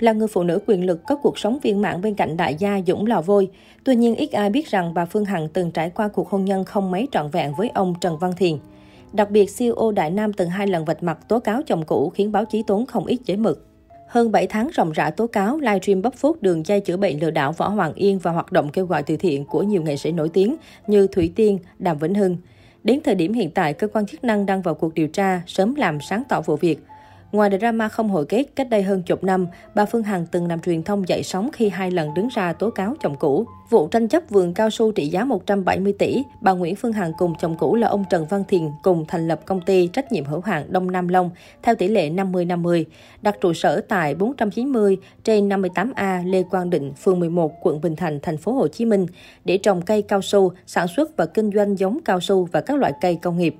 Là người phụ nữ quyền lực có cuộc sống viên mãn bên cạnh đại gia Dũng Lò Vôi. Tuy nhiên, ít ai biết rằng bà Phương Hằng từng trải qua cuộc hôn nhân không mấy trọn vẹn với ông Trần Văn Thiền. Đặc biệt, CEO Đại Nam từng hai lần vạch mặt tố cáo chồng cũ khiến báo chí tốn không ít giấy mực. Hơn 7 tháng rộng rãi tố cáo, livestream bóc phốt đường dây chữa bệnh lừa đảo Võ Hoàng Yên và hoạt động kêu gọi từ thiện của nhiều nghệ sĩ nổi tiếng như Thủy Tiên, Đàm Vĩnh Hưng. Đến thời điểm hiện tại, cơ quan chức năng đang vào cuộc điều tra, sớm làm sáng tỏ vụ việc. Ngoài drama không hồi kết, cách đây hơn chục năm, bà Phương Hằng từng làm truyền thông dậy sóng khi hai lần đứng ra tố cáo chồng cũ. Vụ tranh chấp vườn cao su trị giá 170 tỷ, bà Nguyễn Phương Hằng cùng chồng cũ là ông Trần Văn Thiền cùng thành lập công ty trách nhiệm hữu hạn Đông Nam Long theo tỷ lệ 50-50, đặt trụ sở tại 490 trên 58A Lê Quang Định, phường 11, quận Bình Thạnh, thành phố Hồ Chí Minh để trồng cây cao su, sản xuất và kinh doanh giống cao su và các loại cây công nghiệp.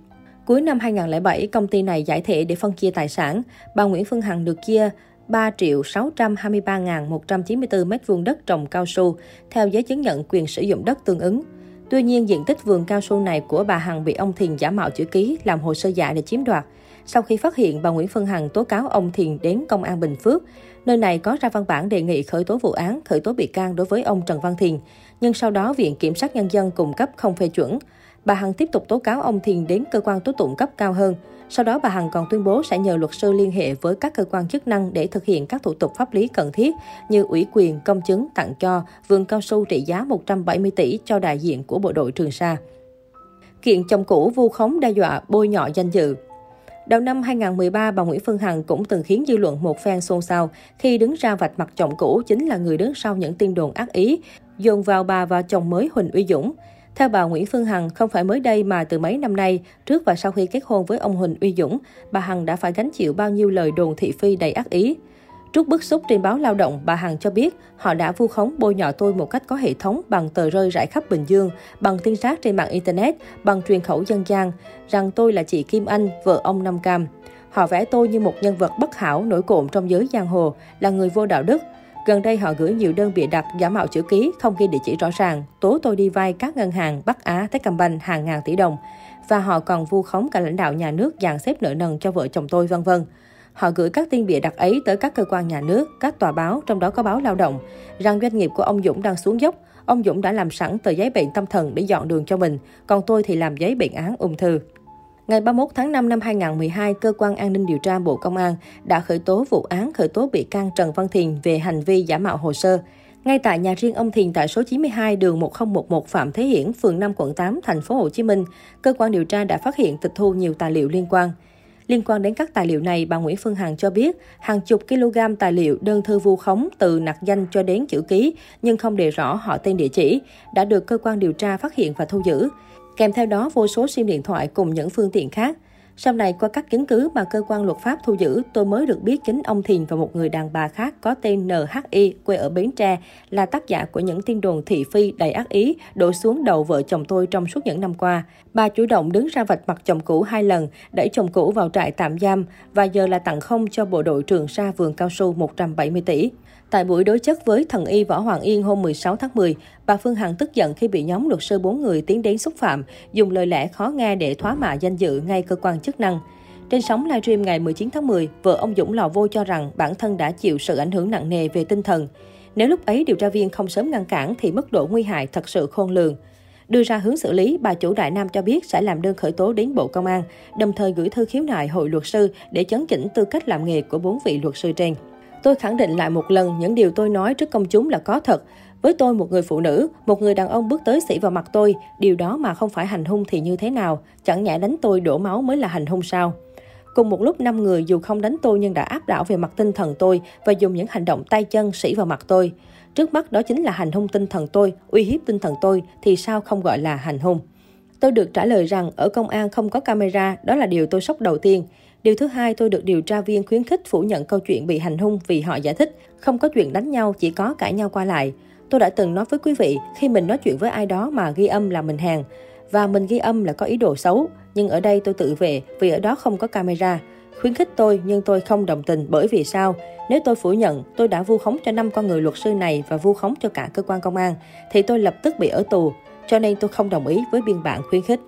Cuối năm 2007, công ty này giải thể để phân chia tài sản. Bà Nguyễn Phương Hằng được chia 3 triệu 623.194 m2 đất trồng cao su, theo giấy chứng nhận quyền sử dụng đất tương ứng. Tuy nhiên, diện tích vườn cao su này của bà Hằng bị ông Thiền giả mạo chữ ký, làm hồ sơ giả để chiếm đoạt. Sau khi phát hiện, bà Nguyễn Phương Hằng tố cáo ông Thiền đến Công an Bình Phước. Nơi này có ra văn bản đề nghị khởi tố vụ án, khởi tố bị can đối với ông Trần Văn Thiền. Nhưng sau đó, Viện Kiểm sát Nhân dân cung cấp không phê chuẩn bà Hằng tiếp tục tố cáo ông Thiền đến cơ quan tố tụng cấp cao hơn. Sau đó bà Hằng còn tuyên bố sẽ nhờ luật sư liên hệ với các cơ quan chức năng để thực hiện các thủ tục pháp lý cần thiết như ủy quyền, công chứng, tặng cho, vườn cao su trị giá 170 tỷ cho đại diện của bộ đội Trường Sa. Kiện chồng cũ vu khống đe dọa bôi nhọ danh dự. Đầu năm 2013, bà Nguyễn Phương Hằng cũng từng khiến dư luận một phen xôn xao khi đứng ra vạch mặt chồng cũ chính là người đứng sau những tin đồn ác ý, dồn vào bà và chồng mới Huỳnh Uy Dũng. Theo bà Nguyễn Phương Hằng, không phải mới đây mà từ mấy năm nay, trước và sau khi kết hôn với ông Huỳnh Uy Dũng, bà Hằng đã phải gánh chịu bao nhiêu lời đồn thị phi đầy ác ý. Trước bức xúc trên báo Lao động, bà Hằng cho biết họ đã vu khống bôi nhọ tôi một cách có hệ thống bằng tờ rơi rải khắp Bình Dương, bằng tin rác trên mạng Internet, bằng truyền khẩu dân gian, rằng tôi là chị Kim Anh, vợ ông Nam Cam. Họ vẽ tôi như một nhân vật bất hảo, nổi cộm trong giới giang hồ, là người vô đạo đức, Gần đây họ gửi nhiều đơn bịa đặt giả mạo chữ ký, không ghi địa chỉ rõ ràng, tố tôi đi vay các ngân hàng Bắc Á, Techcombank hàng ngàn tỷ đồng. Và họ còn vu khống cả lãnh đạo nhà nước dàn xếp nợ nần cho vợ chồng tôi vân vân. Họ gửi các tin bịa đặt ấy tới các cơ quan nhà nước, các tòa báo, trong đó có báo lao động, rằng doanh nghiệp của ông Dũng đang xuống dốc. Ông Dũng đã làm sẵn tờ giấy bệnh tâm thần để dọn đường cho mình, còn tôi thì làm giấy bệnh án ung thư. Ngày 31 tháng 5 năm 2012, Cơ quan An ninh điều tra Bộ Công an đã khởi tố vụ án khởi tố bị can Trần Văn Thiền về hành vi giả mạo hồ sơ. Ngay tại nhà riêng ông Thiền tại số 92 đường 1011 Phạm Thế Hiển, phường 5, quận 8, thành phố Hồ Chí Minh, cơ quan điều tra đã phát hiện tịch thu nhiều tài liệu liên quan. Liên quan đến các tài liệu này, bà Nguyễn Phương Hằng cho biết hàng chục kg tài liệu đơn thư vu khống từ nặc danh cho đến chữ ký, nhưng không đề rõ họ tên địa chỉ, đã được cơ quan điều tra phát hiện và thu giữ. Kèm theo đó vô số sim điện thoại cùng những phương tiện khác. Sau này, qua các chứng cứ mà cơ quan luật pháp thu giữ, tôi mới được biết chính ông Thiền và một người đàn bà khác có tên NHI, quê ở Bến Tre, là tác giả của những tin đồn thị phi đầy ác ý đổ xuống đầu vợ chồng tôi trong suốt những năm qua. Bà chủ động đứng ra vạch mặt chồng cũ hai lần, đẩy chồng cũ vào trại tạm giam và giờ là tặng không cho bộ đội trường sa vườn cao su 170 tỷ. Tại buổi đối chất với thần y Võ Hoàng Yên hôm 16 tháng 10, bà Phương Hằng tức giận khi bị nhóm luật sư bốn người tiến đến xúc phạm, dùng lời lẽ khó nghe để thoá mạ danh dự ngay cơ quan chức năng. Trên sóng livestream ngày 19 tháng 10, vợ ông Dũng Lò Vô cho rằng bản thân đã chịu sự ảnh hưởng nặng nề về tinh thần. Nếu lúc ấy điều tra viên không sớm ngăn cản thì mức độ nguy hại thật sự khôn lường. Đưa ra hướng xử lý, bà chủ Đại Nam cho biết sẽ làm đơn khởi tố đến Bộ Công an, đồng thời gửi thư khiếu nại hội luật sư để chấn chỉnh tư cách làm nghề của bốn vị luật sư trên. Tôi khẳng định lại một lần những điều tôi nói trước công chúng là có thật. Với tôi, một người phụ nữ, một người đàn ông bước tới sĩ vào mặt tôi, điều đó mà không phải hành hung thì như thế nào? Chẳng nhẽ đánh tôi đổ máu mới là hành hung sao? Cùng một lúc, năm người dù không đánh tôi nhưng đã áp đảo về mặt tinh thần tôi và dùng những hành động tay chân sĩ vào mặt tôi. Trước mắt đó chính là hành hung tinh thần tôi, uy hiếp tinh thần tôi, thì sao không gọi là hành hung? Tôi được trả lời rằng ở công an không có camera, đó là điều tôi sốc đầu tiên. Điều thứ hai, tôi được điều tra viên khuyến khích phủ nhận câu chuyện bị hành hung vì họ giải thích, không có chuyện đánh nhau, chỉ có cãi nhau qua lại. Tôi đã từng nói với quý vị, khi mình nói chuyện với ai đó mà ghi âm là mình hàng, và mình ghi âm là có ý đồ xấu. Nhưng ở đây tôi tự vệ vì ở đó không có camera. Khuyến khích tôi nhưng tôi không đồng tình bởi vì sao? Nếu tôi phủ nhận tôi đã vu khống cho năm con người luật sư này và vu khống cho cả cơ quan công an, thì tôi lập tức bị ở tù. Cho nên tôi không đồng ý với biên bản khuyến khích.